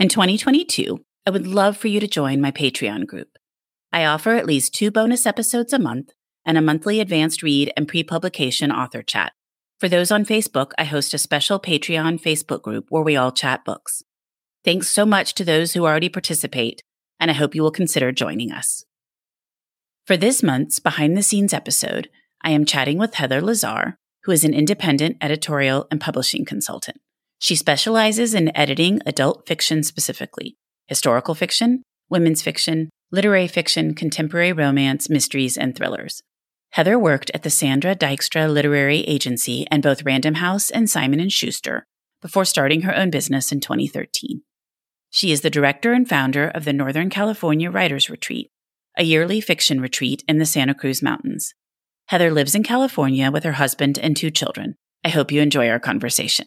In 2022, I would love for you to join my Patreon group. I offer at least two bonus episodes a month and a monthly advanced read and pre publication author chat. For those on Facebook, I host a special Patreon Facebook group where we all chat books. Thanks so much to those who already participate, and I hope you will consider joining us. For this month's behind the scenes episode, I am chatting with Heather Lazare, who is an independent editorial and publishing consultant. She specializes in editing adult fiction specifically, historical fiction, women's fiction, literary fiction, contemporary romance, mysteries, and thrillers. Heather worked at the Sandra Dijkstra Literary Agency and both Random House and Simon & Schuster before starting her own business in 2013. She is the director and founder of the Northern California Writers Retreat, a yearly fiction retreat in the Santa Cruz Mountains. Heather lives in California with her husband and two children. I hope you enjoy our conversation.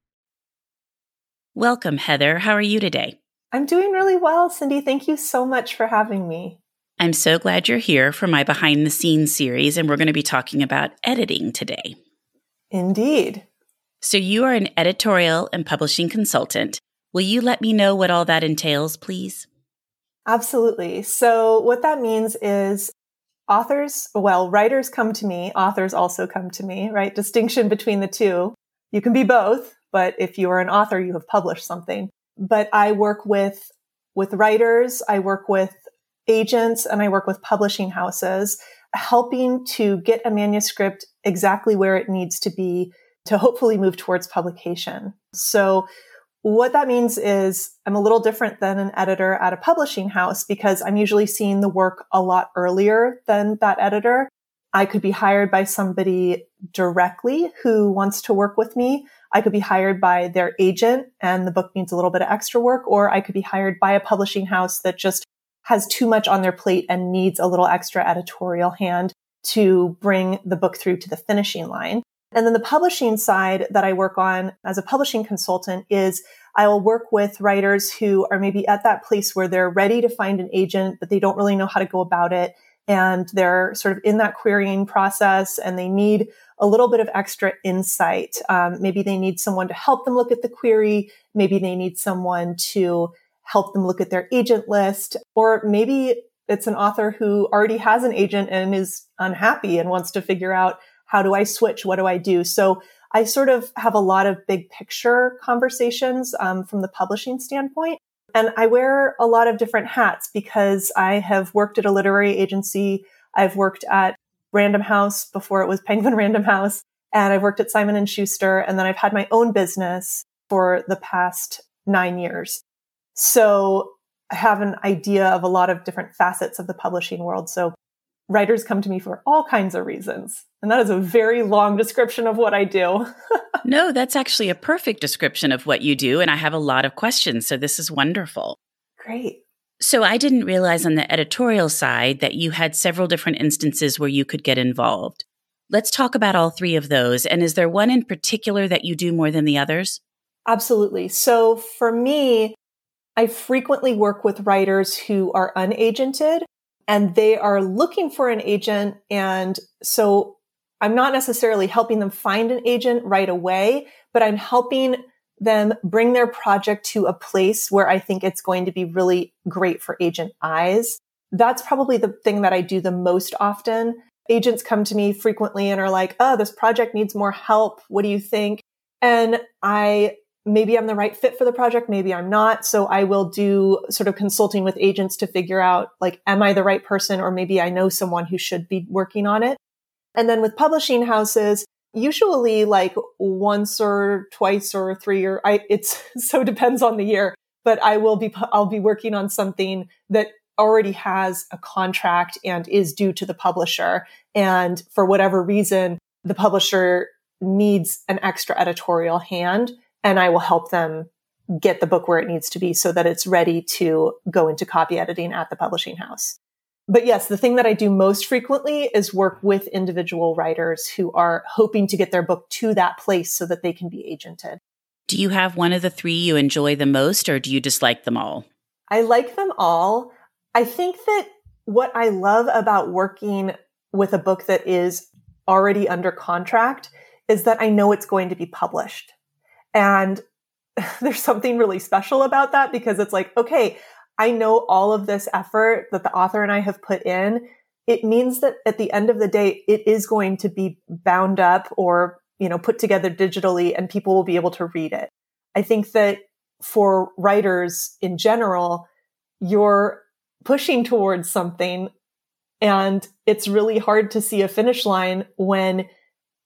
Welcome, Heather. How are you today? I'm doing really well, Cindy. Thank you so much for having me. I'm so glad you're here for my behind the scenes series, and we're going to be talking about editing today. Indeed. So, you are an editorial and publishing consultant. Will you let me know what all that entails, please? Absolutely. So, what that means is authors, well, writers come to me, authors also come to me, right? Distinction between the two. You can be both, but if you are an author, you have published something. But I work with with writers, I work with agents, and I work with publishing houses, helping to get a manuscript exactly where it needs to be to hopefully move towards publication. So what that means is I'm a little different than an editor at a publishing house because I'm usually seeing the work a lot earlier than that editor. I could be hired by somebody directly who wants to work with me. I could be hired by their agent and the book needs a little bit of extra work, or I could be hired by a publishing house that just has too much on their plate and needs a little extra editorial hand to bring the book through to the finishing line. And then the publishing side that I work on as a publishing consultant is I will work with writers who are maybe at that place where they're ready to find an agent, but they don't really know how to go about it. And they're sort of in that querying process and they need a little bit of extra insight. Um, maybe they need someone to help them look at the query. Maybe they need someone to help them look at their agent list. Or maybe it's an author who already has an agent and is unhappy and wants to figure out how do I switch? What do I do? So I sort of have a lot of big picture conversations um, from the publishing standpoint. And I wear a lot of different hats because I have worked at a literary agency. I've worked at Random House before it was Penguin Random House. and I've worked at Simon and Schuster and then I've had my own business for the past 9 years. So I have an idea of a lot of different facets of the publishing world. So writers come to me for all kinds of reasons. And that is a very long description of what I do. no, that's actually a perfect description of what you do. And I have a lot of questions. So this is wonderful. Great. So I didn't realize on the editorial side that you had several different instances where you could get involved. Let's talk about all three of those. And is there one in particular that you do more than the others? Absolutely. So for me, I frequently work with writers who are unagented and they are looking for an agent. And so I'm not necessarily helping them find an agent right away, but I'm helping them bring their project to a place where I think it's going to be really great for agent eyes. That's probably the thing that I do the most often. Agents come to me frequently and are like, oh, this project needs more help. What do you think? And I maybe I'm the right fit for the project, maybe I'm not. So I will do sort of consulting with agents to figure out like, am I the right person? Or maybe I know someone who should be working on it. And then with publishing houses, usually like once or twice or three or I, it's so depends on the year, but I will be, I'll be working on something that already has a contract and is due to the publisher. And for whatever reason, the publisher needs an extra editorial hand and I will help them get the book where it needs to be so that it's ready to go into copy editing at the publishing house. But yes, the thing that I do most frequently is work with individual writers who are hoping to get their book to that place so that they can be agented. Do you have one of the three you enjoy the most or do you dislike them all? I like them all. I think that what I love about working with a book that is already under contract is that I know it's going to be published. And there's something really special about that because it's like, okay, I know all of this effort that the author and I have put in. It means that at the end of the day, it is going to be bound up or, you know, put together digitally and people will be able to read it. I think that for writers in general, you're pushing towards something and it's really hard to see a finish line when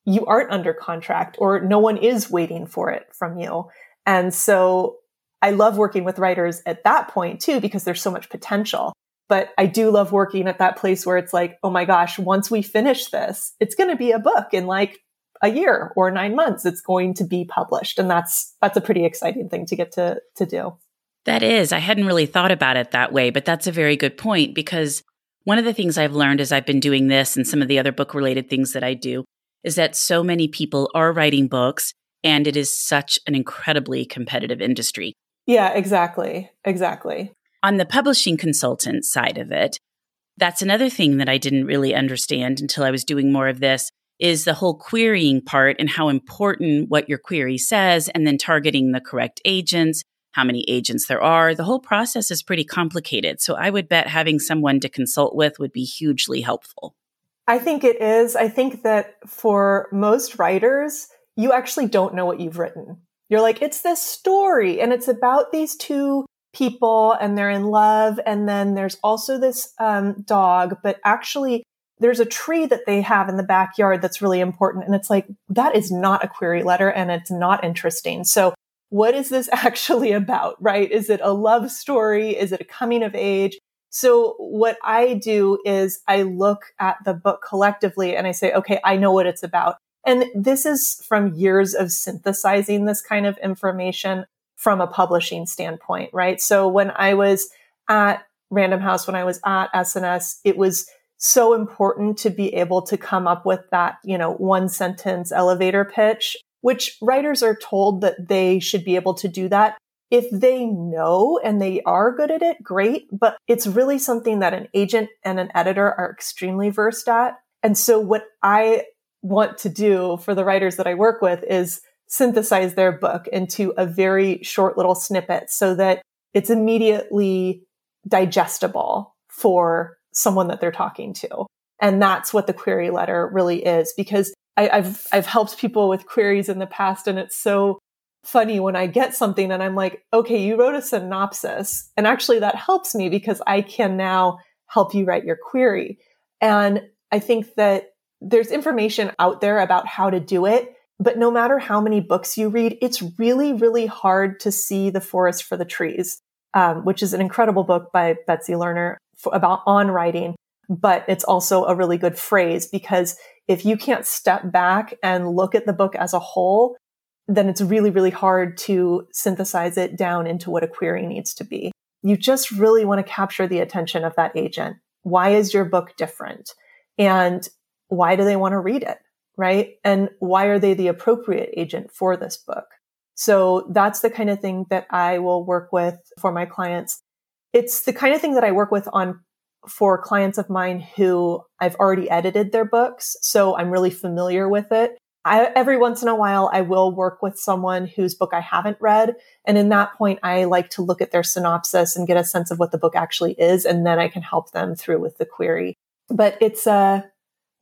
you aren't under contract or no one is waiting for it from you. And so I love working with writers at that point too, because there's so much potential. But I do love working at that place where it's like, oh my gosh, once we finish this, it's going to be a book in like a year or nine months. It's going to be published. And that's, that's a pretty exciting thing to get to, to do. That is. I hadn't really thought about it that way, but that's a very good point because one of the things I've learned as I've been doing this and some of the other book related things that I do is that so many people are writing books and it is such an incredibly competitive industry. Yeah, exactly. Exactly. On the publishing consultant side of it, that's another thing that I didn't really understand until I was doing more of this is the whole querying part and how important what your query says and then targeting the correct agents, how many agents there are. The whole process is pretty complicated. So I would bet having someone to consult with would be hugely helpful. I think it is. I think that for most writers, you actually don't know what you've written. You're like, it's this story and it's about these two people and they're in love. And then there's also this um, dog, but actually there's a tree that they have in the backyard that's really important. And it's like, that is not a query letter and it's not interesting. So what is this actually about, right? Is it a love story? Is it a coming of age? So what I do is I look at the book collectively and I say, okay, I know what it's about. And this is from years of synthesizing this kind of information from a publishing standpoint, right? So when I was at Random House, when I was at S&S, it was so important to be able to come up with that, you know, one sentence elevator pitch, which writers are told that they should be able to do that if they know and they are good at it, great. But it's really something that an agent and an editor are extremely versed at. And so what I want to do for the writers that I work with is synthesize their book into a very short little snippet so that it's immediately digestible for someone that they're talking to. And that's what the query letter really is because I, have I've helped people with queries in the past and it's so funny when I get something and I'm like, okay, you wrote a synopsis. And actually that helps me because I can now help you write your query. And I think that there's information out there about how to do it. But no matter how many books you read, it's really, really hard to see the forest for the trees, um, which is an incredible book by Betsy Lerner about on writing. But it's also a really good phrase because if you can't step back and look at the book as a whole, then it's really, really hard to synthesize it down into what a query needs to be. You just really want to capture the attention of that agent. Why is your book different? And why do they want to read it? Right. And why are they the appropriate agent for this book? So that's the kind of thing that I will work with for my clients. It's the kind of thing that I work with on for clients of mine who I've already edited their books. So I'm really familiar with it. I, every once in a while, I will work with someone whose book I haven't read. And in that point, I like to look at their synopsis and get a sense of what the book actually is. And then I can help them through with the query. But it's uh,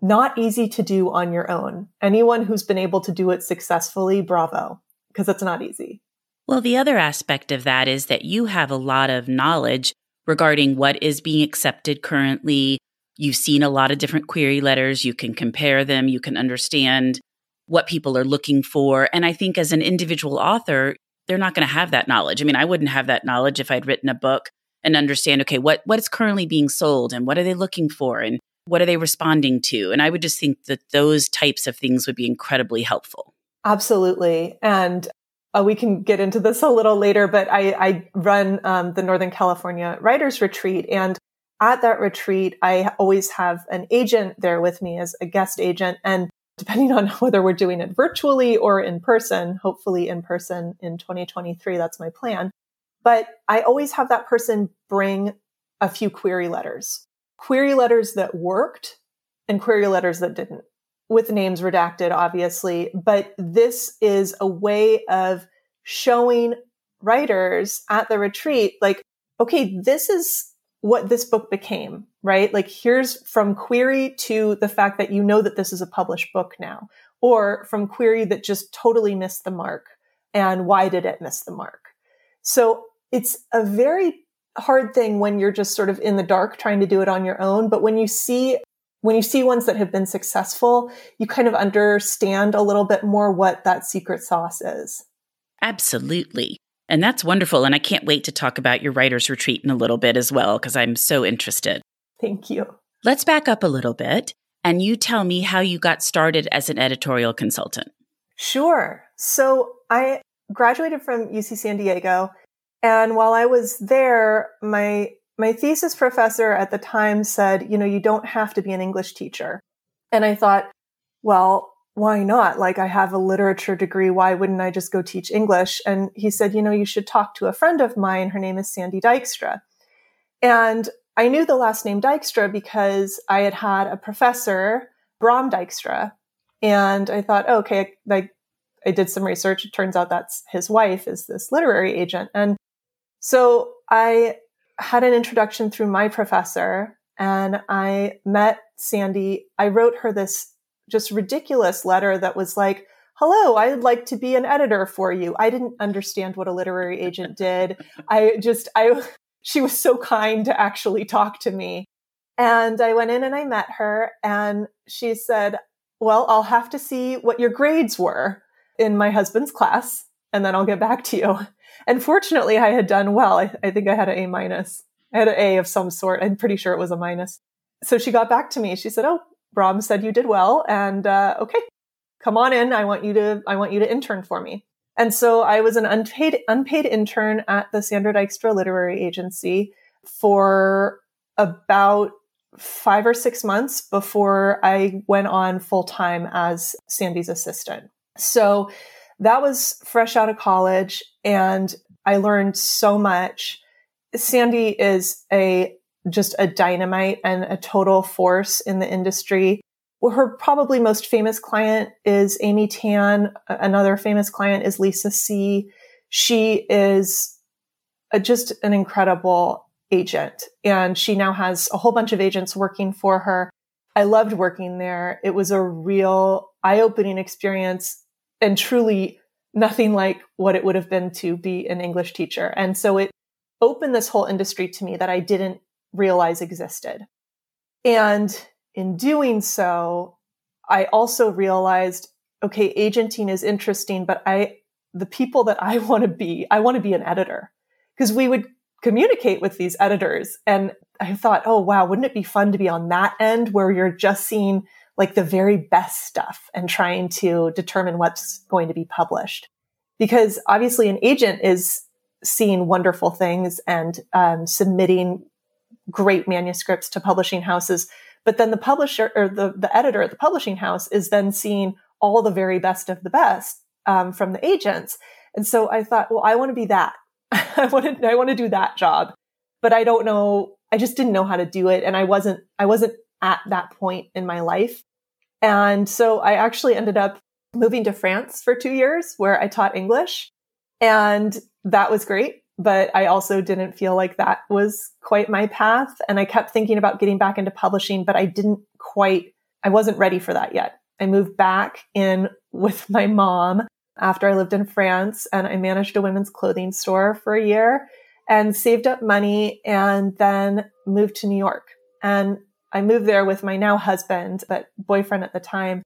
not easy to do on your own. Anyone who's been able to do it successfully, bravo, because it's not easy. Well, the other aspect of that is that you have a lot of knowledge regarding what is being accepted currently. You've seen a lot of different query letters. You can compare them. You can understand what people are looking for. And I think as an individual author, they're not going to have that knowledge. I mean, I wouldn't have that knowledge if I'd written a book and understand, okay, what, what is currently being sold and what are they looking for and what are they responding to? And I would just think that those types of things would be incredibly helpful. Absolutely. And uh, we can get into this a little later, but I, I run um, the Northern California Writers Retreat. And at that retreat, I always have an agent there with me as a guest agent. And depending on whether we're doing it virtually or in person, hopefully in person in 2023. That's my plan. But I always have that person bring a few query letters, query letters that worked and query letters that didn't with names redacted, obviously. But this is a way of showing writers at the retreat, like, okay, this is what this book became, right? Like here's from query to the fact that you know that this is a published book now, or from query that just totally missed the mark. And why did it miss the mark? So it's a very hard thing when you're just sort of in the dark trying to do it on your own. But when you see when you see ones that have been successful, you kind of understand a little bit more what that secret sauce is. Absolutely. And that's wonderful. And I can't wait to talk about your writer's retreat in a little bit as well, because I'm so interested. Thank you. Let's back up a little bit and you tell me how you got started as an editorial consultant. Sure. So I graduated from UC San Diego. And while I was there, my my thesis professor at the time said, you know, you don't have to be an English teacher. And I thought, well, why not? Like, I have a literature degree. Why wouldn't I just go teach English? And he said, you know, you should talk to a friend of mine. Her name is Sandy Dijkstra. And I knew the last name Dijkstra because I had had a professor, Bram Dijkstra. And I thought, oh, okay, like I did some research. It turns out that's his wife is this literary agent. And so I had an introduction through my professor and I met Sandy. I wrote her this just ridiculous letter that was like, hello, I'd like to be an editor for you. I didn't understand what a literary agent did. I just, I, she was so kind to actually talk to me. And I went in and I met her and she said, well, I'll have to see what your grades were in my husband's class and then I'll get back to you. And fortunately, I had done well. I, I think I had an A minus. I had an A of some sort. I'm pretty sure it was a minus. So she got back to me. She said, Oh, Bram said you did well, and uh, okay, come on in. I want you to I want you to intern for me. And so I was an unpaid unpaid intern at the Sandra Dijkstra Literary Agency for about five or six months before I went on full time as Sandy's assistant. So that was fresh out of college, and I learned so much. Sandy is a just a dynamite and a total force in the industry. Well, her probably most famous client is Amy Tan. Another famous client is Lisa See. She is a, just an incredible agent and she now has a whole bunch of agents working for her. I loved working there. It was a real eye opening experience and truly nothing like what it would have been to be an English teacher. And so it opened this whole industry to me that I didn't realize existed. And in doing so, I also realized, okay, agenting is interesting, but I, the people that I want to be, I want to be an editor because we would communicate with these editors. And I thought, oh, wow, wouldn't it be fun to be on that end where you're just seeing like the very best stuff and trying to determine what's going to be published? Because obviously an agent is seeing wonderful things and um, submitting great manuscripts to publishing houses. But then the publisher or the, the editor at the publishing house is then seeing all the very best of the best um, from the agents. And so I thought, well, I want to be that. I want to, I want to do that job, but I don't know. I just didn't know how to do it. And I wasn't, I wasn't at that point in my life. And so I actually ended up moving to France for two years where I taught English and that was great. But I also didn't feel like that was quite my path. And I kept thinking about getting back into publishing, but I didn't quite, I wasn't ready for that yet. I moved back in with my mom after I lived in France and I managed a women's clothing store for a year and saved up money and then moved to New York. And I moved there with my now husband, but boyfriend at the time.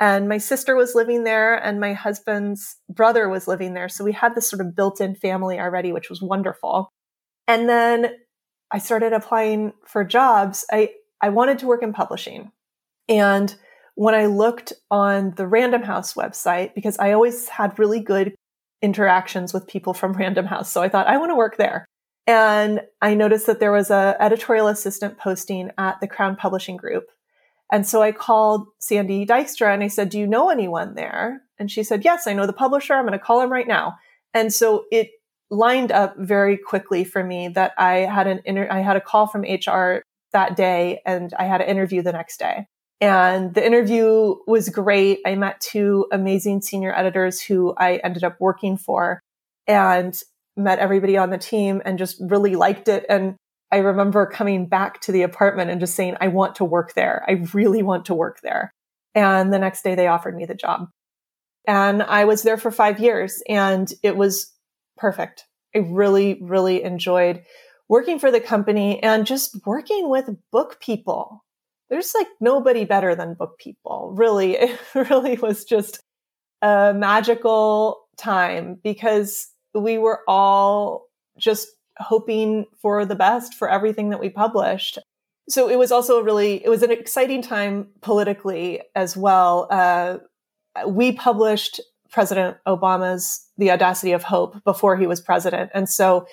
And my sister was living there and my husband's brother was living there. So we had this sort of built in family already, which was wonderful. And then I started applying for jobs. I, I wanted to work in publishing. And when I looked on the Random House website, because I always had really good interactions with people from Random House. So I thought, I want to work there. And I noticed that there was a editorial assistant posting at the Crown Publishing Group. And so I called Sandy Dijkstra and I said, Do you know anyone there? And she said, Yes, I know the publisher. I'm going to call him right now. And so it lined up very quickly for me that I had an inter- I had a call from HR that day and I had an interview the next day. And the interview was great. I met two amazing senior editors who I ended up working for and met everybody on the team and just really liked it. And I remember coming back to the apartment and just saying, I want to work there. I really want to work there. And the next day they offered me the job. And I was there for five years and it was perfect. I really, really enjoyed working for the company and just working with book people. There's like nobody better than book people. Really, it really was just a magical time because we were all just hoping for the best for everything that we published. So it was also a really, it was an exciting time politically as well. Uh, we published President Obama's The Audacity of Hope before he was president. And so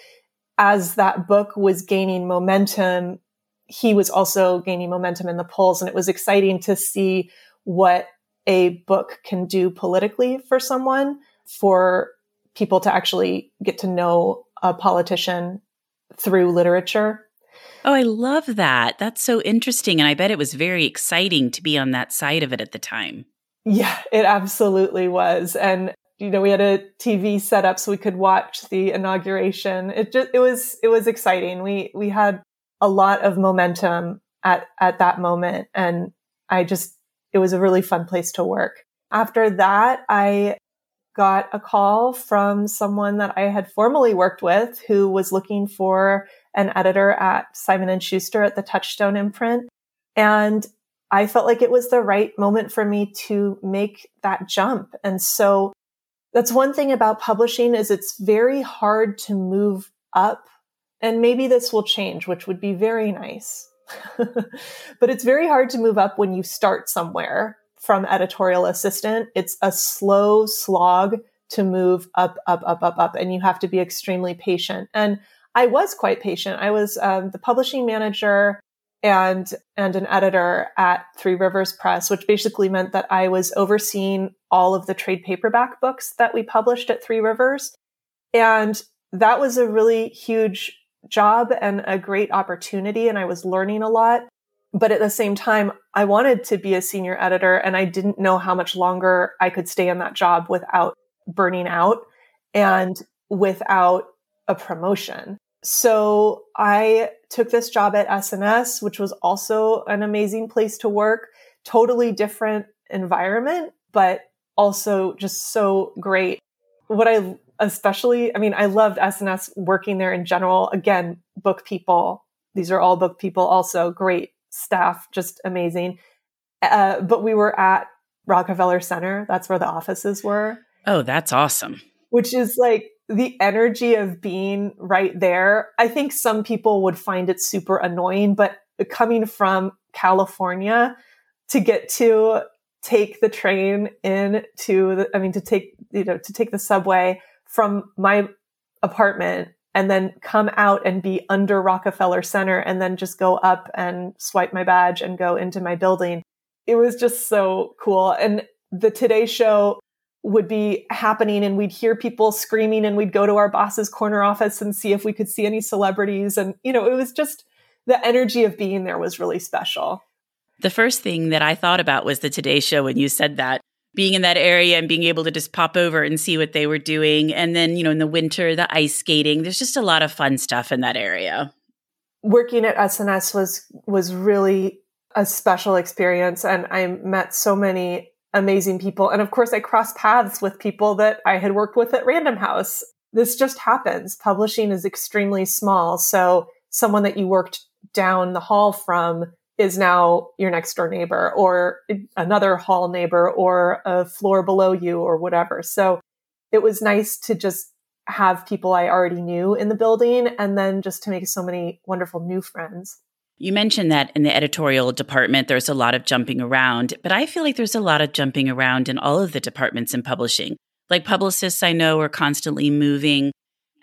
as that book was gaining momentum, he was also gaining momentum in the polls. And it was exciting to see what a book can do politically for someone, for people to actually get to know a politician through literature. Oh, I love that. That's so interesting. And I bet it was very exciting to be on that side of it at the time. Yeah, it absolutely was. And you know, we had a TV set up so we could watch the inauguration. It just it was it was exciting. We we had a lot of momentum at at that moment and I just it was a really fun place to work. After that, I got a call from someone that I had formerly worked with who was looking for an editor at Simon and Schuster at the Touchstone imprint. And I felt like it was the right moment for me to make that jump. And so that's one thing about publishing is it's very hard to move up. And maybe this will change, which would be very nice. but it's very hard to move up when you start somewhere from editorial assistant. It's a slow slog to move up, up, up, up, up, and you have to be extremely patient. And I was quite patient. I was um, the publishing manager and and an editor at Three Rivers Press, which basically meant that I was overseeing all of the trade paperback books that we published at Three Rivers, and that was a really huge job and a great opportunity, and I was learning a lot but at the same time, I wanted to be a senior editor and I didn't know how much longer I could stay in that job without burning out and without a promotion. So I took this job at S&S, which was also an amazing place to work, totally different environment, but also just so great. What I especially, I mean, I loved S&S working there in general. Again, book people. These are all book people, also great staff just amazing. Uh, but we were at Rockefeller Center. That's where the offices were. Oh, that's awesome. Which is like the energy of being right there. I think some people would find it super annoying, but coming from California to get to take the train in to the, I mean, to take, you know, to take the subway from my apartment and then come out and be under Rockefeller Center and then just go up and swipe my badge and go into my building. It was just so cool. And the Today Show would be happening and we'd hear people screaming and we'd go to our boss's corner office and see if we could see any celebrities. And, you know, it was just the energy of being there was really special. The first thing that I thought about was the Today Show when you said that. Being in that area and being able to just pop over and see what they were doing. And then, you know, in the winter, the ice skating. There's just a lot of fun stuff in that area. Working at S&S was was really a special experience and I met so many amazing people. And of course, I crossed paths with people that I had worked with at Random House. This just happens. Publishing is extremely small. So someone that you worked down the hall from is now your next door neighbor or another hall neighbor or a floor below you or whatever. So it was nice to just have people I already knew in the building and then just to make so many wonderful new friends. You mentioned that in the editorial department, there's a lot of jumping around, but I feel like there's a lot of jumping around in all of the departments in publishing. Like publicists I know are constantly moving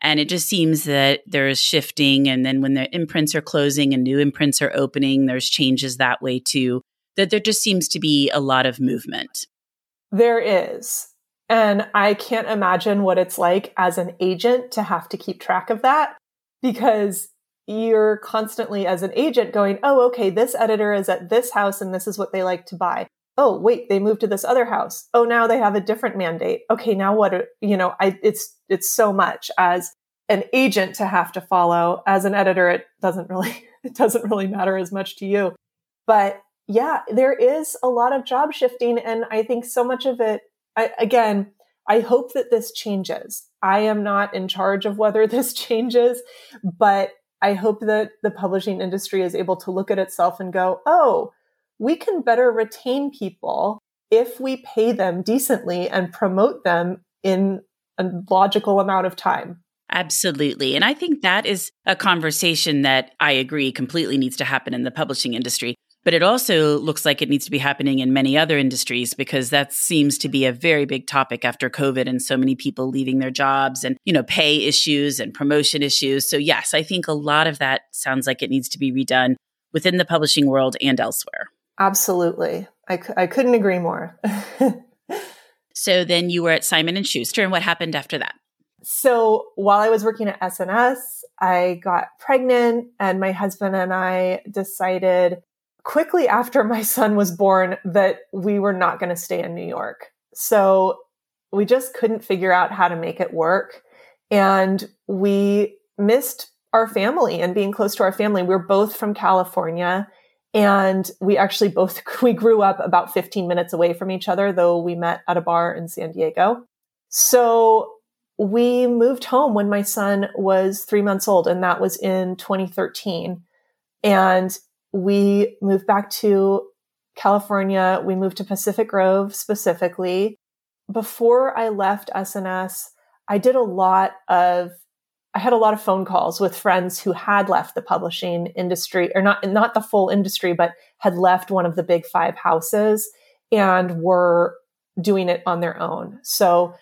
and it just seems that there's shifting. And then when the imprints are closing and new imprints are opening, there's changes that way too. That there just seems to be a lot of movement. There is. And I can't imagine what it's like as an agent to have to keep track of that because you're constantly as an agent going, oh, okay, this editor is at this house and this is what they like to buy oh wait they moved to this other house. Oh now they have a different mandate. Okay now what are, you know i it's it's so much as an agent to have to follow. As an editor it doesn't really it doesn't really matter as much to you. But yeah there is a lot of job shifting and i think so much of it I, again i hope that this changes. I am not in charge of whether this changes but i hope that the publishing industry is able to look at itself and go oh we can better retain people if we pay them decently and promote them in a logical amount of time. Absolutely. And I think that is a conversation that I agree completely needs to happen in the publishing industry. But it also looks like it needs to be happening in many other industries because that seems to be a very big topic after COVID and so many people leaving their jobs and, you know, pay issues and promotion issues. So, yes, I think a lot of that sounds like it needs to be redone within the publishing world and elsewhere. Absolutely. I, I couldn't agree more. so then you were at Simon and Schuster and what happened after that? So while I was working at S&S, I got pregnant and my husband and I decided quickly after my son was born that we were not going to stay in New York. So we just couldn't figure out how to make it work. And we missed our family and being close to our family. We we're both from California and we actually both, we grew up about 15 minutes away from each other, though we met at a bar in San Diego. So we moved home when my son was three months old, and that was in 2013. And we moved back to California. We moved to Pacific Grove specifically. Before I left S&S, I did a lot of I had a lot of phone calls with friends who had left the publishing industry or not not the full industry but had left one of the big 5 houses and were doing it on their own. So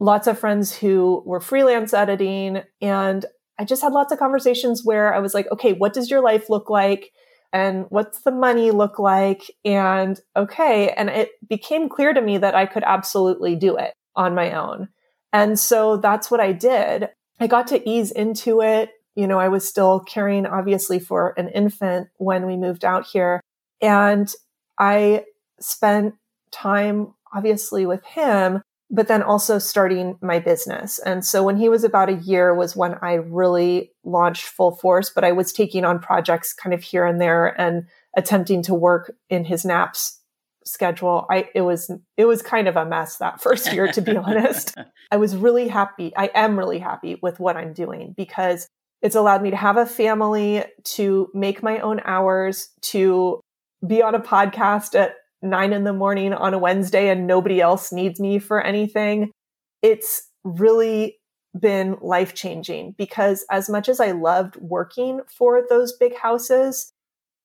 lots of friends who were freelance editing and I just had lots of conversations where I was like, okay, what does your life look like? And what's the money look like? And okay. And it became clear to me that I could absolutely do it on my own. And so that's what I did. I got to ease into it. You know, I was still caring obviously for an infant when we moved out here. And I spent time obviously with him, but then also starting my business. And so when he was about a year was when I really launched full force, but I was taking on projects kind of here and there and attempting to work in his naps schedule. I it was it was kind of a mess that first year to be honest. I was really happy. I am really happy with what I'm doing because it's allowed me to have a family, to make my own hours, to be on a podcast at nine in the morning on a Wednesday and nobody else needs me for anything. It's really been life changing because as much as I loved working for those big houses,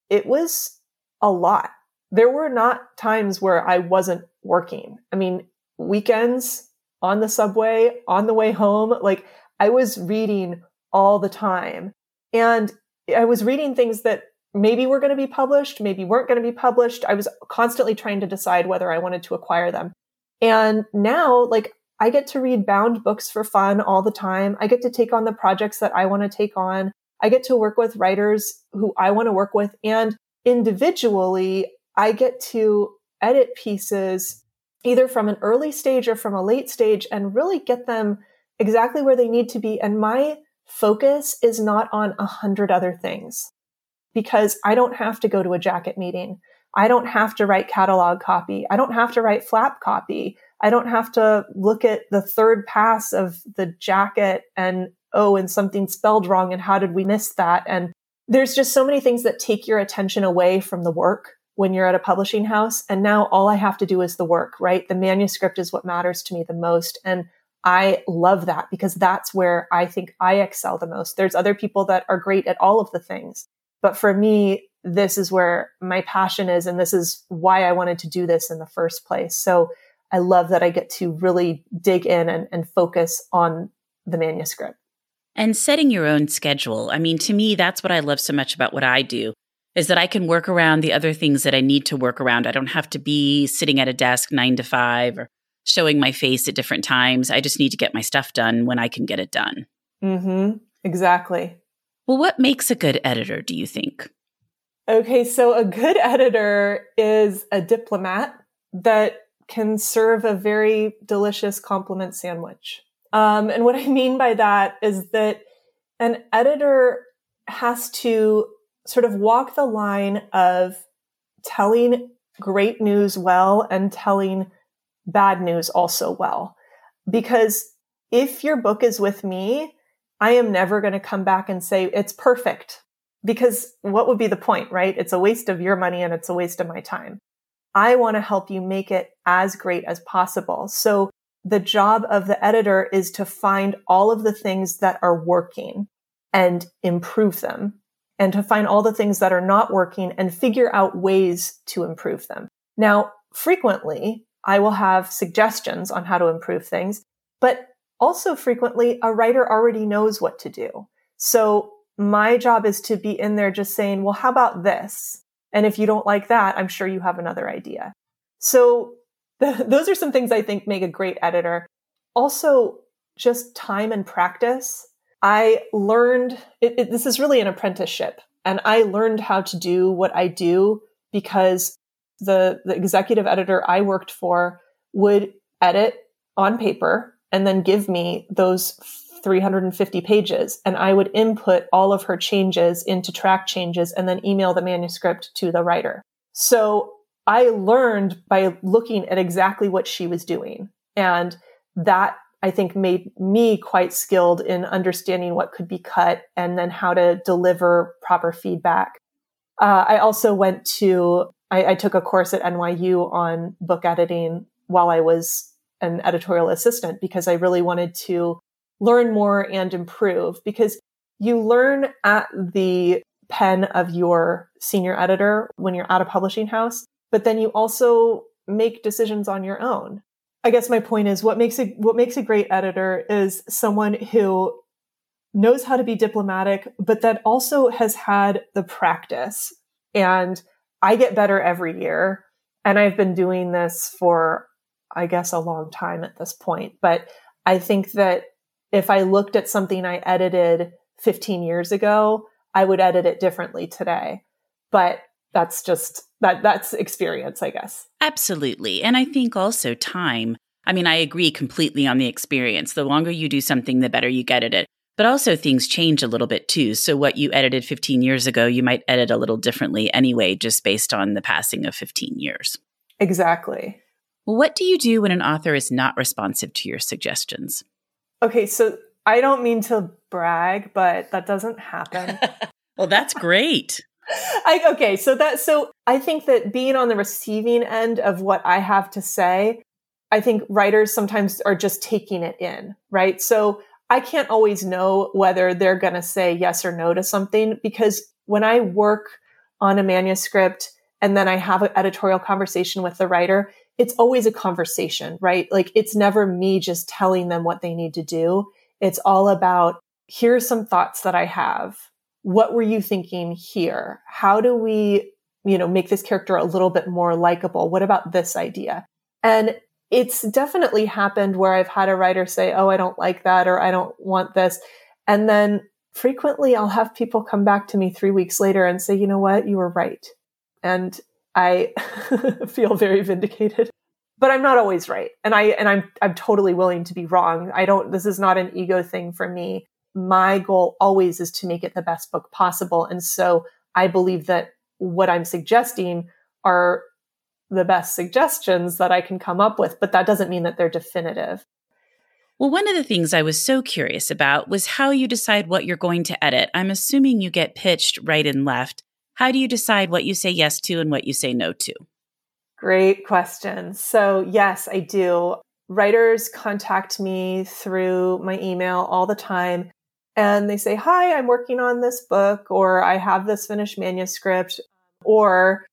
it was a lot. There were not times where I wasn't working. I mean, weekends on the subway, on the way home, like I was reading all the time. And I was reading things that maybe were going to be published, maybe weren't going to be published. I was constantly trying to decide whether I wanted to acquire them. And now, like, I get to read bound books for fun all the time. I get to take on the projects that I want to take on. I get to work with writers who I want to work with. And individually, I get to edit pieces either from an early stage or from a late stage and really get them exactly where they need to be. And my focus is not on a hundred other things because I don't have to go to a jacket meeting. I don't have to write catalog copy. I don't have to write flap copy. I don't have to look at the third pass of the jacket and, oh, and something spelled wrong. And how did we miss that? And there's just so many things that take your attention away from the work when you're at a publishing house. And now all I have to do is the work, right? The manuscript is what matters to me the most. And I love that because that's where I think I excel the most. There's other people that are great at all of the things. But for me, this is where my passion is. And this is why I wanted to do this in the first place. So I love that I get to really dig in and, and focus on the manuscript. And setting your own schedule. I mean, to me, that's what I love so much about what I do is that I can work around the other things that I need to work around. I don't have to be sitting at a desk nine to five or showing my face at different times. I just need to get my stuff done when I can get it done. Mm-hmm. Exactly. Well, what makes a good editor, do you think? Okay, so a good editor is a diplomat that can serve a very delicious compliment sandwich. Um, and what I mean by that is that an editor has to sort of walk the line of telling great news well and telling bad news also well. Because if your book is with me, I am never going to come back and say it's perfect because what would be the point, right? It's a waste of your money and it's a waste of my time. I want to help you make it as great as possible. So the job of the editor is to find all of the things that are working and improve them and to find all the things that are not working and figure out ways to improve them. Now, frequently I will have suggestions on how to improve things, but also frequently a writer already knows what to do. So my job is to be in there just saying, well, how about this? And if you don't like that, I'm sure you have another idea. So those are some things I think make a great editor. Also, just time and practice. I learned it, it, this is really an apprenticeship, and I learned how to do what I do because the the executive editor I worked for would edit on paper and then give me those 350 pages and I would input all of her changes into track changes and then email the manuscript to the writer. So I learned by looking at exactly what she was doing. And that I think made me quite skilled in understanding what could be cut and then how to deliver proper feedback. Uh, I also went to, I, I took a course at NYU on book editing while I was an editorial assistant because I really wanted to learn more and improve because you learn at the pen of your senior editor when you're at a publishing house, but then you also make decisions on your own. I guess my point is what makes a what makes a great editor is someone who knows how to be diplomatic, but that also has had the practice. And I get better every year. And I've been doing this for, I guess, a long time at this point. But I think that if I looked at something I edited 15 years ago, I would edit it differently today. But that's just that that's experience, I guess. Absolutely. And I think also time. I mean, I agree completely on the experience. The longer you do something, the better you get at it. But also things change a little bit too. So what you edited 15 years ago, you might edit a little differently anyway, just based on the passing of 15 years. Exactly. what do you do when an author is not responsive to your suggestions? Okay, so I don't mean to brag, but that doesn't happen. well, that's great. I, okay, so that so I think that being on the receiving end of what I have to say, I think writers sometimes are just taking it in, right? So I can't always know whether they're going to say yes or no to something because when I work on a manuscript and then I have an editorial conversation with the writer, it's always a conversation, right? Like it's never me just telling them what they need to do. It's all about here's some thoughts that I have. What were you thinking here? How do we, you know, make this character a little bit more likable? What about this idea? And it's definitely happened where I've had a writer say, Oh, I don't like that, or I don't want this. And then frequently I'll have people come back to me three weeks later and say, you know what, you were right. And I feel very vindicated. But I'm not always right. And I and I'm I'm totally willing to be wrong. I don't this is not an ego thing for me. My goal always is to make it the best book possible. And so I believe that what I'm suggesting are the best suggestions that I can come up with, but that doesn't mean that they're definitive. Well, one of the things I was so curious about was how you decide what you're going to edit. I'm assuming you get pitched right and left. How do you decide what you say yes to and what you say no to? Great question. So, yes, I do. Writers contact me through my email all the time and they say, Hi, I'm working on this book, or I have this finished manuscript, or,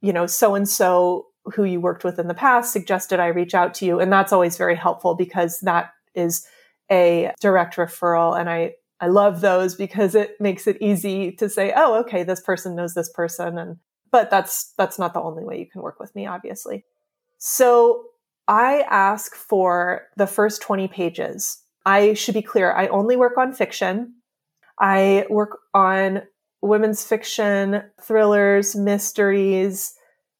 you know, so and so who you worked with in the past suggested I reach out to you. And that's always very helpful because that is a direct referral. And I, I love those because it makes it easy to say, oh, okay, this person knows this person. And, but that's, that's not the only way you can work with me, obviously. So I ask for the first 20 pages. I should be clear. I only work on fiction. I work on women's fiction, thrillers, mysteries,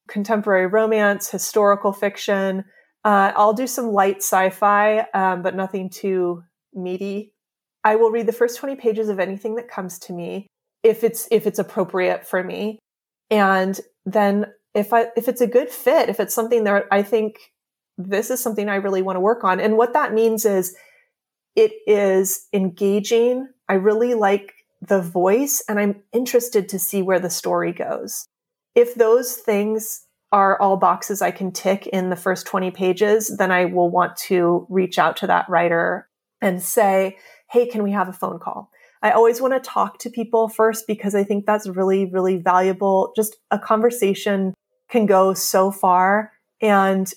contemporary romance, historical fiction, uh, I'll do some light sci-fi, um, but nothing too meaty. I will read the first 20 pages of anything that comes to me if it's if it's appropriate for me. And then if I if it's a good fit, if it's something that I think this is something I really want to work on. And what that means is it is engaging. I really like the voice and I'm interested to see where the story goes. If those things are all boxes I can tick in the first 20 pages, then I will want to reach out to that writer and say, Hey, can we have a phone call? I always want to talk to people first because I think that's really, really valuable. Just a conversation can go so far. And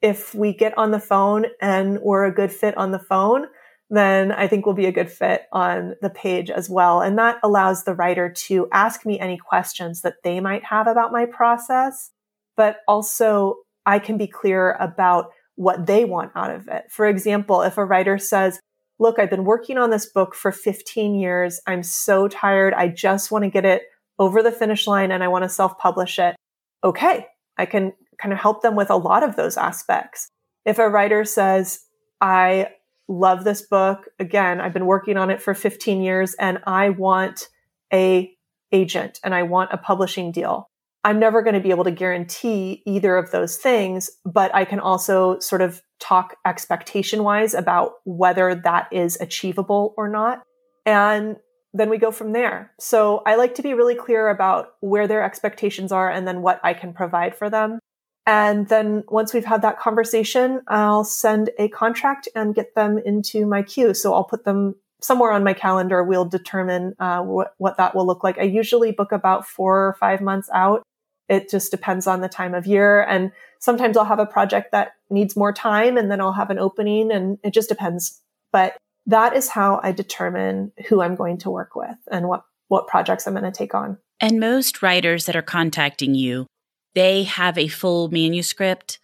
if we get on the phone and we're a good fit on the phone, then I think we'll be a good fit on the page as well. And that allows the writer to ask me any questions that they might have about my process but also I can be clear about what they want out of it. For example, if a writer says, look, I've been working on this book for 15 years. I'm so tired. I just want to get it over the finish line and I want to self publish it. Okay. I can kind of help them with a lot of those aspects. If a writer says, I love this book. Again, I've been working on it for 15 years and I want a agent and I want a publishing deal. I'm never going to be able to guarantee either of those things, but I can also sort of talk expectation wise about whether that is achievable or not. And then we go from there. So I like to be really clear about where their expectations are and then what I can provide for them. And then once we've had that conversation, I'll send a contract and get them into my queue. So I'll put them somewhere on my calendar. We'll determine uh, what, what that will look like. I usually book about four or five months out it just depends on the time of year. And sometimes I'll have a project that needs more time and then I'll have an opening and it just depends. But that is how I determine who I'm going to work with and what, what projects I'm going to take on. And most writers that are contacting you, they have a full manuscript.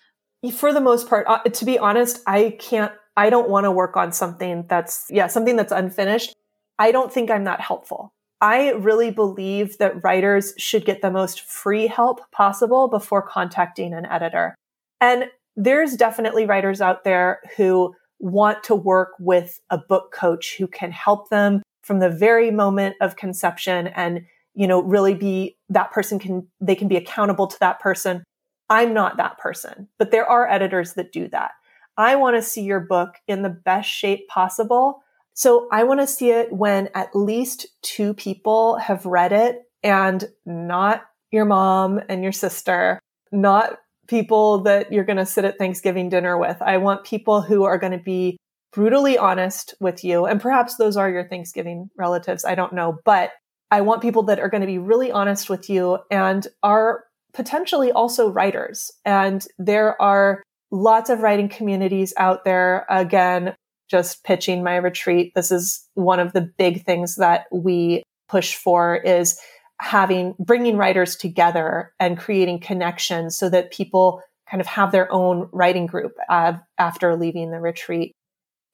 For the most part, uh, to be honest, I can't, I don't want to work on something that's, yeah, something that's unfinished. I don't think I'm that helpful. I really believe that writers should get the most free help possible before contacting an editor. And there's definitely writers out there who want to work with a book coach who can help them from the very moment of conception and, you know, really be that person can, they can be accountable to that person. I'm not that person, but there are editors that do that. I want to see your book in the best shape possible so I want to see it when at least two people have read it and not your mom and your sister, not people that you're going to sit at Thanksgiving dinner with. I want people who are going to be brutally honest with you. And perhaps those are your Thanksgiving relatives. I don't know, but I want people that are going to be really honest with you and are potentially also writers. And there are lots of writing communities out there. Again, just pitching my retreat. This is one of the big things that we push for is having, bringing writers together and creating connections so that people kind of have their own writing group uh, after leaving the retreat.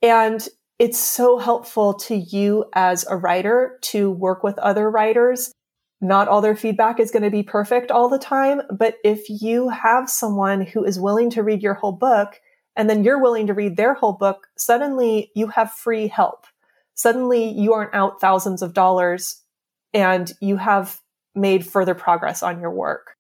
And it's so helpful to you as a writer to work with other writers. Not all their feedback is going to be perfect all the time, but if you have someone who is willing to read your whole book and then you're willing to read their whole book, suddenly you have free help. Suddenly you aren't out thousands of dollars and you have made further progress on your work.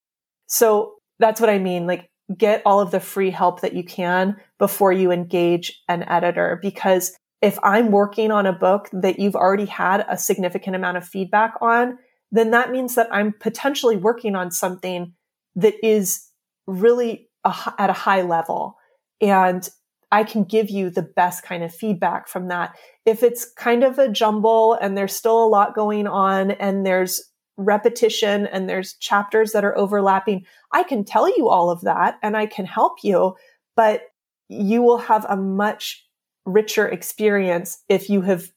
So that's what I mean. Like get all of the free help that you can before you engage an editor. Because if I'm working on a book that you've already had a significant amount of feedback on, then that means that I'm potentially working on something that is really a, at a high level. And I can give you the best kind of feedback from that. If it's kind of a jumble and there's still a lot going on and there's repetition and there's chapters that are overlapping, I can tell you all of that and I can help you, but you will have a much richer experience if you have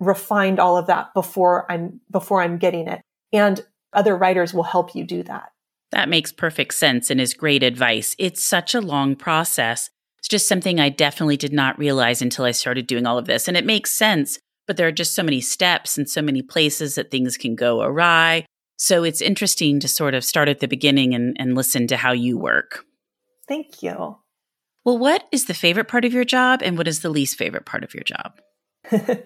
refined all of that before I'm before I'm getting it. And other writers will help you do that. That makes perfect sense and is great advice. It's such a long process. It's just something I definitely did not realize until I started doing all of this. And it makes sense, but there are just so many steps and so many places that things can go awry. So it's interesting to sort of start at the beginning and, and listen to how you work. Thank you. Well, what is the favorite part of your job and what is the least favorite part of your job?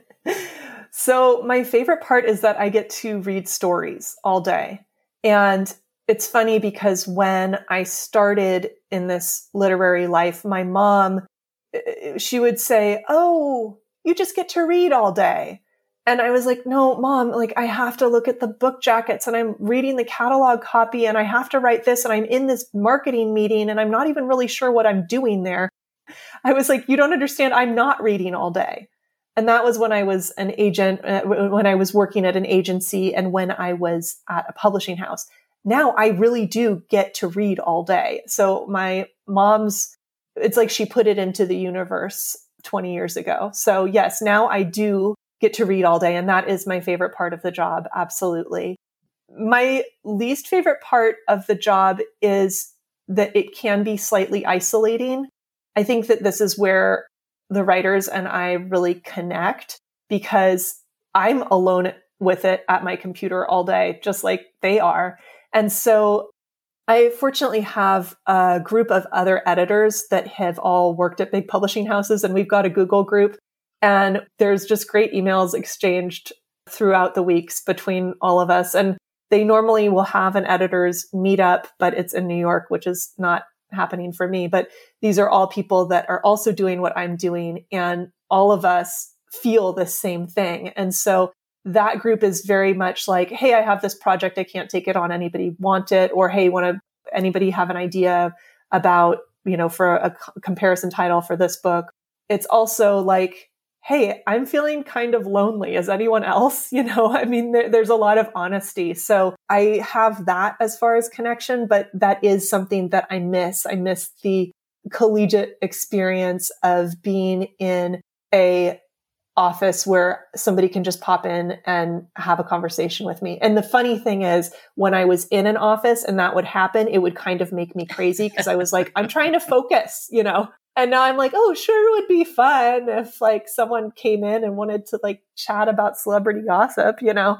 so, my favorite part is that I get to read stories all day. And it's funny because when I started in this literary life, my mom, uh, she would say, Oh, you just get to read all day. And I was like, no, mom, like I have to look at the book jackets and I'm reading the catalog copy and I have to write this and I'm in this marketing meeting and I'm not even really sure what I'm doing there. I was like, you don't understand. I'm not reading all day. And that was when I was an agent, uh, when I was working at an agency and when I was at a publishing house. Now I really do get to read all day. So my mom's, it's like she put it into the universe 20 years ago. So yes, now I do get to read all day. And that is my favorite part of the job. Absolutely. My least favorite part of the job is that it can be slightly isolating. I think that this is where the writers and I really connect because I'm alone with it at my computer all day, just like they are. And so I fortunately have a group of other editors that have all worked at big publishing houses, and we've got a Google group and there's just great emails exchanged throughout the weeks between all of us. And they normally will have an editor's meetup, but it's in New York, which is not happening for me. But these are all people that are also doing what I'm doing. And all of us feel the same thing. And so that group is very much like, Hey, I have this project. I can't take it on. Anybody want it? Or, Hey, want to, anybody have an idea about, you know, for a comparison title for this book? It's also like, hey, I'm feeling kind of lonely. Is anyone else? You know, I mean, there, there's a lot of honesty. So I have that as far as connection, but that is something that I miss. I miss the collegiate experience of being in a office where somebody can just pop in and have a conversation with me. And the funny thing is when I was in an office and that would happen, it would kind of make me crazy because I was like, I'm trying to focus, you know, and now I'm like, oh, sure, it would be fun if like someone came in and wanted to like chat about celebrity gossip, you know.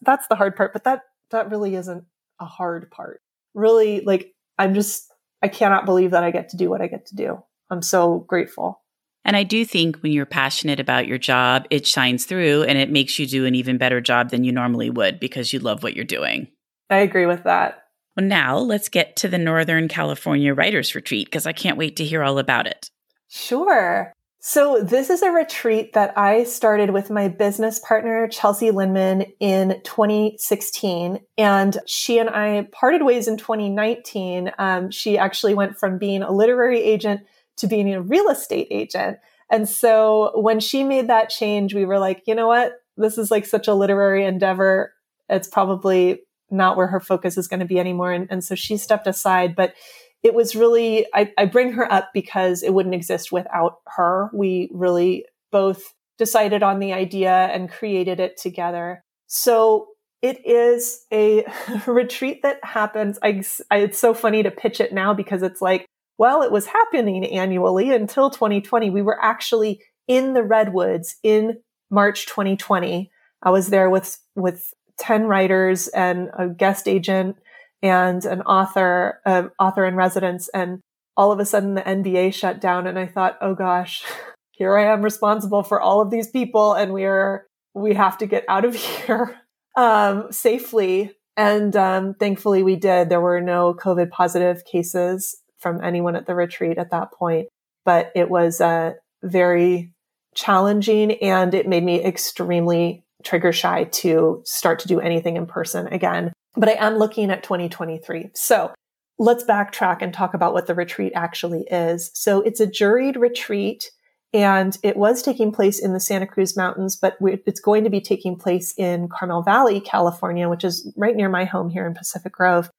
That's the hard part, but that that really isn't a hard part. Really, like I'm just I cannot believe that I get to do what I get to do. I'm so grateful. And I do think when you're passionate about your job, it shines through and it makes you do an even better job than you normally would because you love what you're doing. I agree with that. Well, now let's get to the Northern California Writers Retreat because I can't wait to hear all about it. Sure. So this is a retreat that I started with my business partner, Chelsea Lindman in 2016. And she and I parted ways in 2019. Um, she actually went from being a literary agent to being a real estate agent. And so when she made that change, we were like, you know what? This is like such a literary endeavor. It's probably not where her focus is going to be anymore. And, and so she stepped aside, but it was really, I, I bring her up because it wouldn't exist without her. We really both decided on the idea and created it together. So it is a retreat that happens. I, I, it's so funny to pitch it now because it's like, well, it was happening annually until 2020. We were actually in the Redwoods in March 2020. I was there with, with 10 writers and a guest agent and an author, um, author in residence. And all of a sudden the NBA shut down. And I thought, oh gosh, here I am responsible for all of these people. And we are, we have to get out of here, um, safely. And, um, thankfully we did. There were no COVID positive cases from anyone at the retreat at that point, but it was, uh, very challenging and it made me extremely trigger shy to start to do anything in person again but I am looking at 2023. So let's backtrack and talk about what the retreat actually is. So it's a juried retreat and it was taking place in the Santa Cruz Mountains, but it's going to be taking place in Carmel Valley, California, which is right near my home here in Pacific Grove.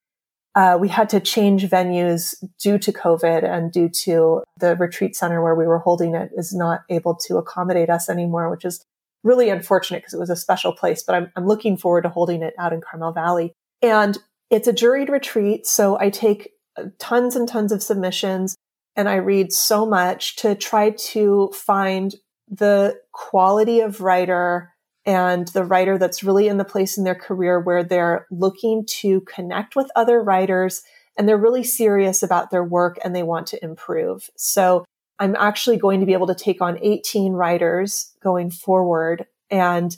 Uh, we had to change venues due to COVID and due to the retreat center where we were holding it is not able to accommodate us anymore, which is really unfortunate because it was a special place. But I'm, I'm looking forward to holding it out in Carmel Valley. And it's a juried retreat. So I take uh, tons and tons of submissions and I read so much to try to find the quality of writer and the writer that's really in the place in their career where they're looking to connect with other writers and they're really serious about their work and they want to improve. So I'm actually going to be able to take on 18 writers going forward and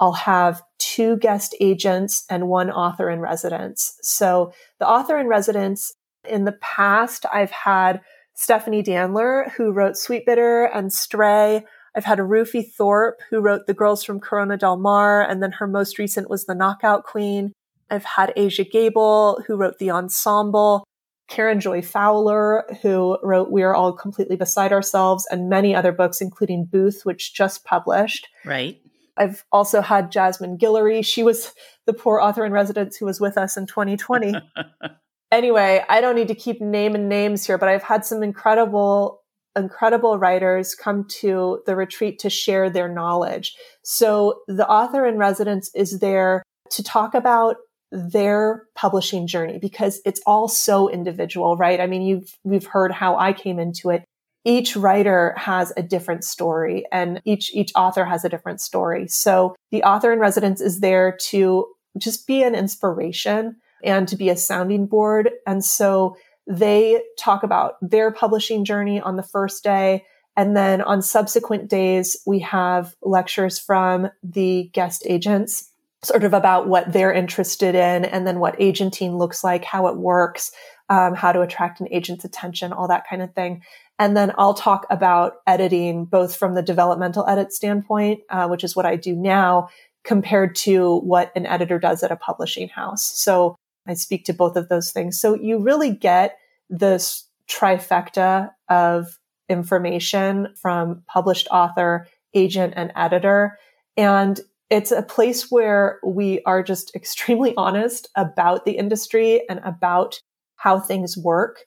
I'll have two guest agents and one author in residence. So the author in residence in the past, I've had Stephanie Danler, who wrote Sweetbitter and Stray. I've had Rufi Thorpe, who wrote The Girls from Corona del Mar, and then her most recent was The Knockout Queen. I've had Aja Gabel, who wrote The Ensemble, Karen Joy Fowler, who wrote We Are All Completely Beside Ourselves, and many other books, including Booth, which just published. Right. I've also had Jasmine Guillory. She was the poor author in residence who was with us in 2020. anyway, I don't need to keep naming names here, but I've had some incredible, incredible writers come to the retreat to share their knowledge. So the author in residence is there to talk about their publishing journey because it's all so individual, right? I mean, you've, we've heard how I came into it each writer has a different story and each each author has a different story. So the author in residence is there to just be an inspiration and to be a sounding board. And so they talk about their publishing journey on the first day. And then on subsequent days, we have lectures from the guest agents, sort of about what they're interested in and then what agenting looks like, how it works, um, how to attract an agent's attention, all that kind of thing. And then I'll talk about editing both from the developmental edit standpoint, uh, which is what I do now, compared to what an editor does at a publishing house. So I speak to both of those things. So you really get this trifecta of information from published author, agent, and editor. And it's a place where we are just extremely honest about the industry and about how things work.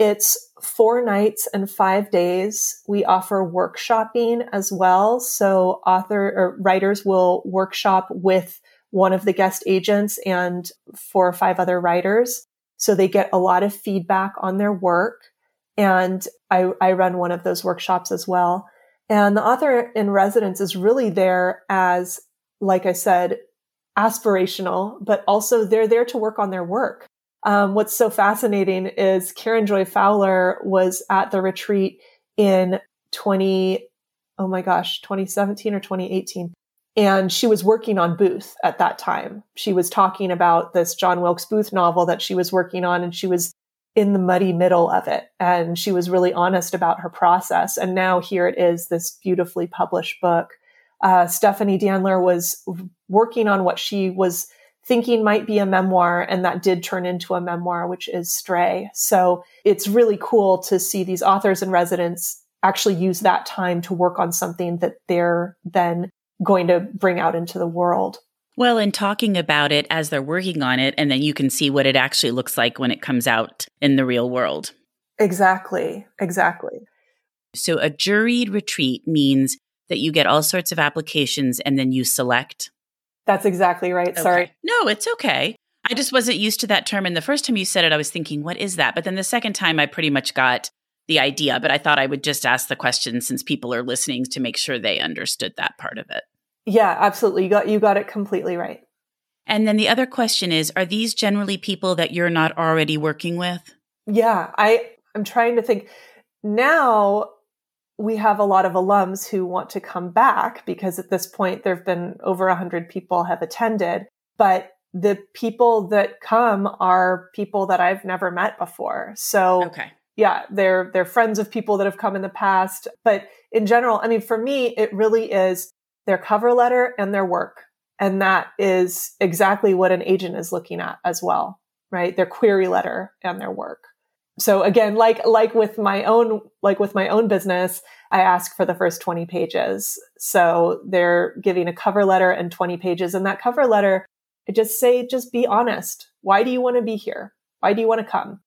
It's four nights and five days. We offer workshopping as well. So author or writers will workshop with one of the guest agents and four or five other writers. So they get a lot of feedback on their work. And I, I run one of those workshops as well. And the author in residence is really there as, like I said, aspirational, but also they're there to work on their work. Um, what's so fascinating is Karen Joy Fowler was at the retreat in 20, oh my gosh, 2017 or 2018. And she was working on Booth at that time. She was talking about this John Wilkes Booth novel that she was working on, and she was in the muddy middle of it. And she was really honest about her process. And now here it is, this beautifully published book. Uh, Stephanie Danler was working on what she was thinking might be a memoir, and that did turn into a memoir, which is Stray. So it's really cool to see these authors and residents actually use that time to work on something that they're then going to bring out into the world. Well, in talking about it as they're working on it, and then you can see what it actually looks like when it comes out in the real world. Exactly. Exactly. So, a juried retreat means that you get all sorts of applications and then you select. That's exactly right. Okay. Sorry. No, it's okay. I just wasn't used to that term. And the first time you said it, I was thinking, what is that? But then the second time, I pretty much got the idea. But I thought I would just ask the question since people are listening to make sure they understood that part of it. Yeah, absolutely. You got you got it completely right. And then the other question is Are these generally people that you're not already working with? Yeah, I I'm trying to think. Now we have a lot of alums who want to come back because at this point there have been over 100 people have attended, but the people that come are people that I've never met before. So Okay. yeah, they're they're friends of people that have come in the past, but in general, I mean for me it really is their cover letter and their work. And that is exactly what an agent is looking at as well, right? Their query letter and their work. So again, like, like with my own, like with my own business, I ask for the first 20 pages. So they're giving a cover letter and 20 pages. And that cover letter, I just say, just be honest. Why do you want to be here? Why do you want to come?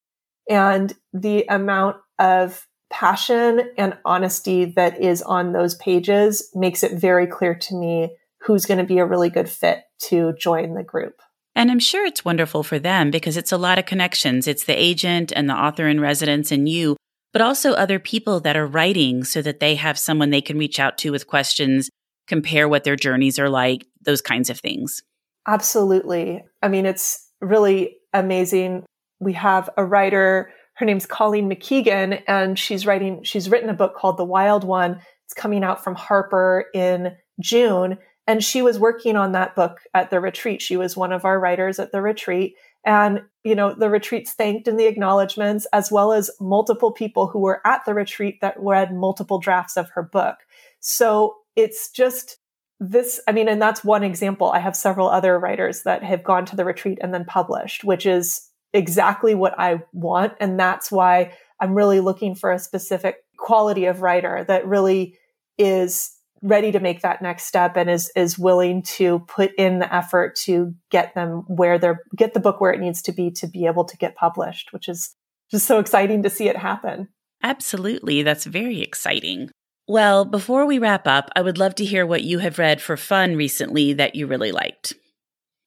And the amount of passion and honesty that is on those pages makes it very clear to me who's going to be a really good fit to join the group. And I'm sure it's wonderful for them because it's a lot of connections. It's the agent and the author in residence and you, but also other people that are writing so that they have someone they can reach out to with questions, compare what their journeys are like, those kinds of things. Absolutely. I mean, it's really amazing. We have a writer, her name's Colleen McKeegan, and she's writing, she's written a book called The Wild One. It's coming out from Harper in June. And she was working on that book at the retreat. She was one of our writers at the retreat. And, you know, the retreats thanked in the acknowledgments, as well as multiple people who were at the retreat that read multiple drafts of her book. So it's just this, I mean, and that's one example. I have several other writers that have gone to the retreat and then published, which is exactly what I want. And that's why I'm really looking for a specific quality of writer that really is ready to make that next step and is is willing to put in the effort to get them where they're get the book where it needs to be to be able to get published, which is just so exciting to see it happen. Absolutely. That's very exciting. Well, before we wrap up, I would love to hear what you have read for fun recently that you really liked.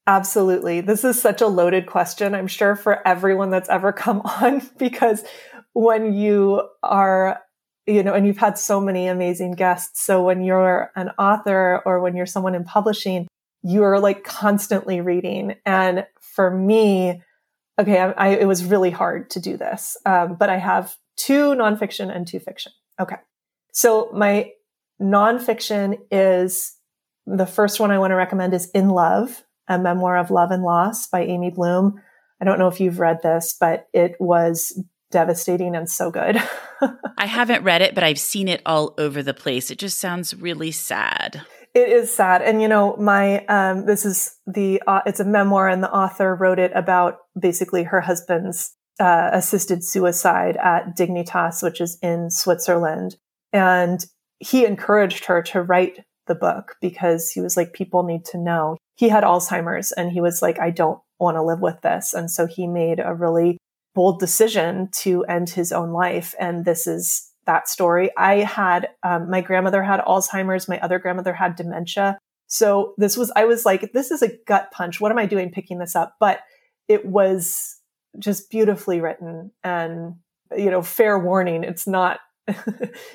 Absolutely. This is such a loaded question, I'm sure, for everyone that's ever come on, because when you are you know, and you've had so many amazing guests. So when you're an author or when you're someone in publishing, you're like constantly reading. And for me, okay, I, I, it was really hard to do this, um, but I have two nonfiction and two fiction. Okay. So my nonfiction is the first one I want to recommend is In Love, a memoir of love and loss by Amy Bloom. I don't know if you've read this, but it was devastating and so good. I haven't read it, but I've seen it all over the place. It just sounds really sad. It is sad. And you know, my, um, this is the, uh, it's a memoir and the author wrote it about basically her husband's, uh, assisted suicide at Dignitas, which is in Switzerland. And he encouraged her to write the book because he was like, people need to know. He had Alzheimer's and he was like, I don't want to live with this. And so he made a really bold decision to end his own life. And this is that story. I had, um, my grandmother had Alzheimer's. My other grandmother had dementia. So this was, I was like, this is a gut punch. What am I doing picking this up? But it was just beautifully written and, you know, fair warning. It's not,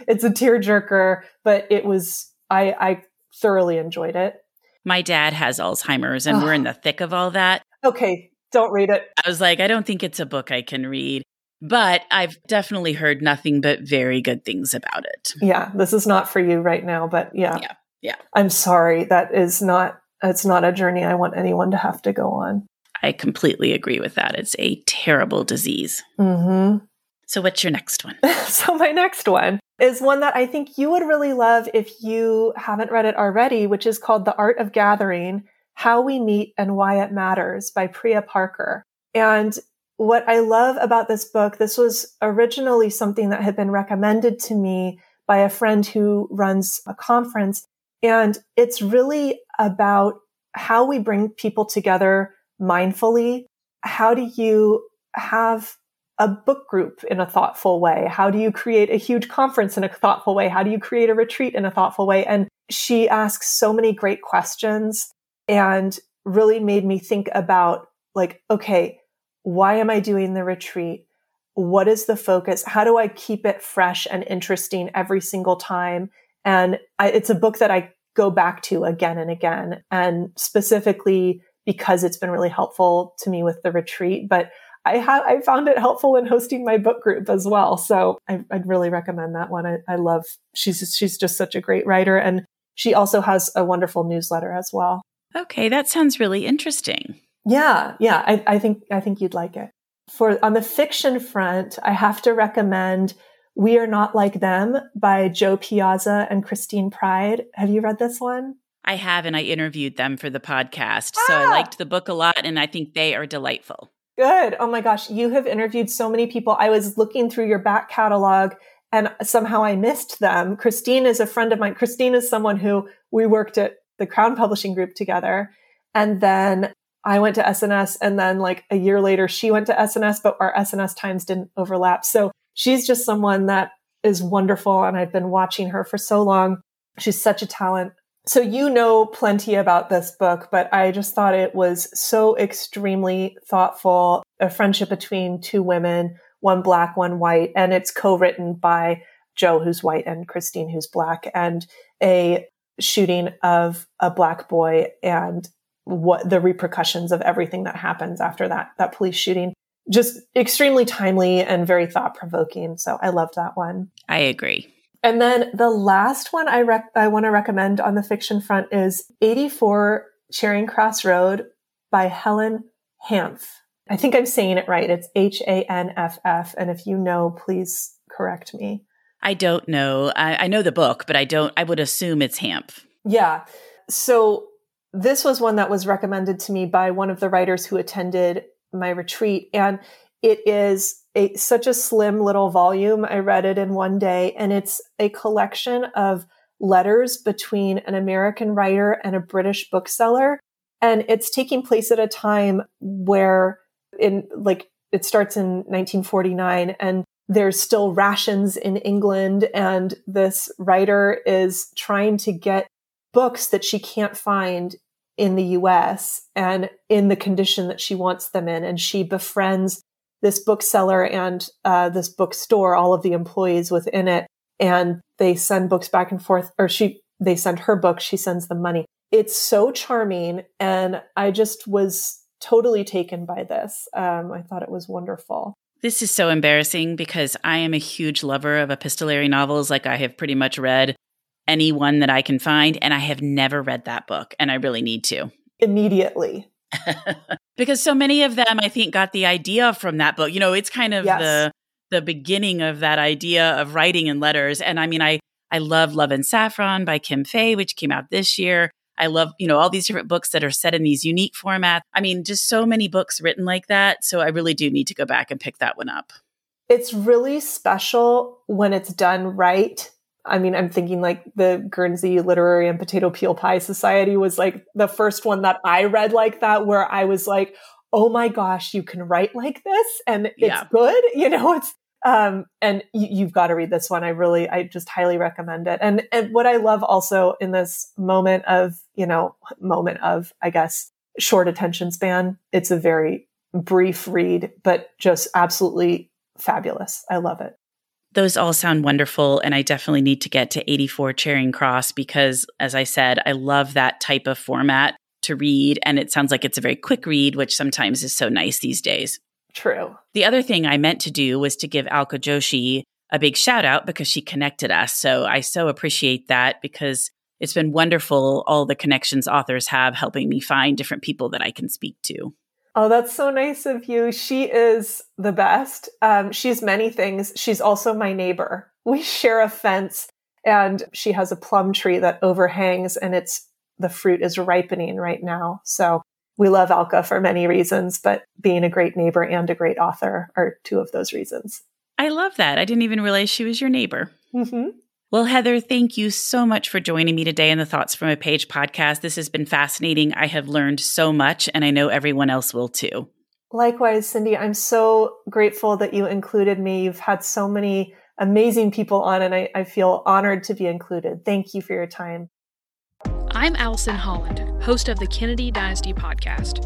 it's a tearjerker, but it was, I, I thoroughly enjoyed it. My dad has Alzheimer's and we're in the thick of all that. Okay. Don't read it. I was like, I don't think it's a book I can read, but I've definitely heard nothing but very good things about it. Yeah, this is not for you right now, but yeah. Yeah. Yeah. I'm sorry. That is not, it's not a journey I want anyone to have to go on. I completely agree with that. It's a terrible disease. Mm-hmm. So, what's your next one? so, my next one is one that I think you would really love if you haven't read it already, which is called The Art of Gathering How We Meet and Why It Matters by Priya Parker. And what I love about this book, this was originally something that had been recommended to me by a friend who runs a conference. And it's really about how we bring people together mindfully. How do you have a book group in a thoughtful way? How do you create a huge conference in a thoughtful way? How do you create a retreat in a thoughtful way? And she asks so many great questions and really made me think about like, okay, why am I doing the retreat? What is the focus? How do I keep it fresh and interesting every single time? And I, it's a book that I go back to again and again. And specifically because it's been really helpful to me with the retreat, but I have, I found it helpful in hosting my book group as well. So I, would really recommend that one. I, I love, she's, she's just such a great writer. And she also has a wonderful newsletter as well. Okay. That sounds really interesting. Yeah. Yeah. I, I think, I think you'd like it. For on the fiction front, I have to recommend We Are Not Like Them by Jo Piazza and Christine Pride. Have you read this one? I have, and I interviewed them for the podcast. Ah! So I ah! liked the book a lot, and I think they are delightful. Good. Oh my gosh. You have interviewed so many people. I was looking through your back catalog and somehow I missed them. Christine is a friend of mine. Christine is someone who we worked at the Crown Publishing Group together. And then I went to S&S and then like a year later she went to S&S, but our S&S times didn't overlap. So she's just someone that is wonderful and I've been watching her for so long. She's such a talent. So you know plenty about this book, but I just thought it was so extremely thoughtful. A friendship between two women, one black, one white, and it's co-written by Jo, who's white, and Christine, who's black, and a shooting of a black boy and what the repercussions of everything that happens after that that police shooting just extremely timely and very thought provoking so i loved that one i agree and then the last one I rec- I want to recommend on the fiction front is 84 Charing Cross Road by Helen Hanff. I think I'm saying it right. It's H A N F F. And if you know, please correct me. I don't know. I, I know the book, but I don't, I would assume it's Hamp. Yeah. So this was one that was recommended to me by one of the writers who attended my retreat. And it is a, such a slim little volume. I read it in one day and it's a collection of letters between an American writer and a British bookseller. And it's taking place at a time where in like it starts in 1949 and there's still rations in England and this writer is trying to get books that she can't find in the US and in the condition that she wants them in. And she befriends this bookseller and uh, this bookstore, all of the employees within it, and they send books back and forth, or she they send her books, she sends them money. It's so charming, and I just was totally taken by this. Um, I thought it was wonderful. This is so embarrassing because I am a huge lover of epistolary novels. Like I have pretty much read any one that I can find, and I have never read that book, and I really need to. Immediately. because so many of them, I think, got the idea from that book. You know, it's kind of yes. the the beginning of that idea of writing in letters. And I mean, I I love Love and Saffron by Kim Fay, which came out this year. I love, you know, all these different books that are set in these unique formats. I mean, just so many books written like that. So I really do need to go back and pick that one up. It's really special when it's done right I mean, I'm thinking like the Guernsey Literary and Potato Peel Pie Society was like the first one that I read like that, where I was like, oh my gosh, you can write like this and it's yeah. good. You know, it's, um, and you, have got to read this one. I really, I just highly recommend it. And, and what I love also in this moment of, you know, moment of, I guess, short attention span, it's a very brief read, but just absolutely fabulous. I love it. Those all sound wonderful. And I definitely need to get to 84 Charing Cross because, as I said, I love that type of format to read. And it sounds like it's a very quick read, which sometimes is so nice these days. True. The other thing I meant to do was to give Alka Joshi a big shout out because she connected us. So I so appreciate that because it's been wonderful all the connections authors have helping me find different people that I can speak to. Oh, that's so nice of you. She is the best. Um, she's many things. She's also my neighbor. We share a fence and she has a plum tree that overhangs and it's the fruit is ripening right now. So we love Alka for many reasons, but being a great neighbor and a great author are two of those reasons. I love that. I didn't even realize she was your neighbor. Mm-hmm. Well, Heather, thank you so much for joining me today in the Thoughts from a Page podcast. This has been fascinating. I have learned so much, and I know everyone else will too. Likewise, Cindy, I'm so grateful that you included me. You've had so many amazing people on, and I, I feel honored to be included. Thank you for your time. I'm Allison Holland, host of the Kennedy Dynasty podcast.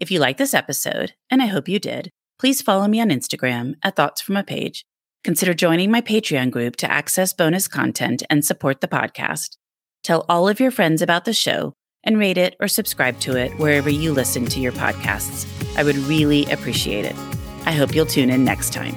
If you like this episode, and I hope you did, please follow me on Instagram at Thoughts from a Page. Consider joining my Patreon group to access bonus content and support the podcast. Tell all of your friends about the show and rate it or subscribe to it wherever you listen to your podcasts. I would really appreciate it. I hope you'll tune in next time.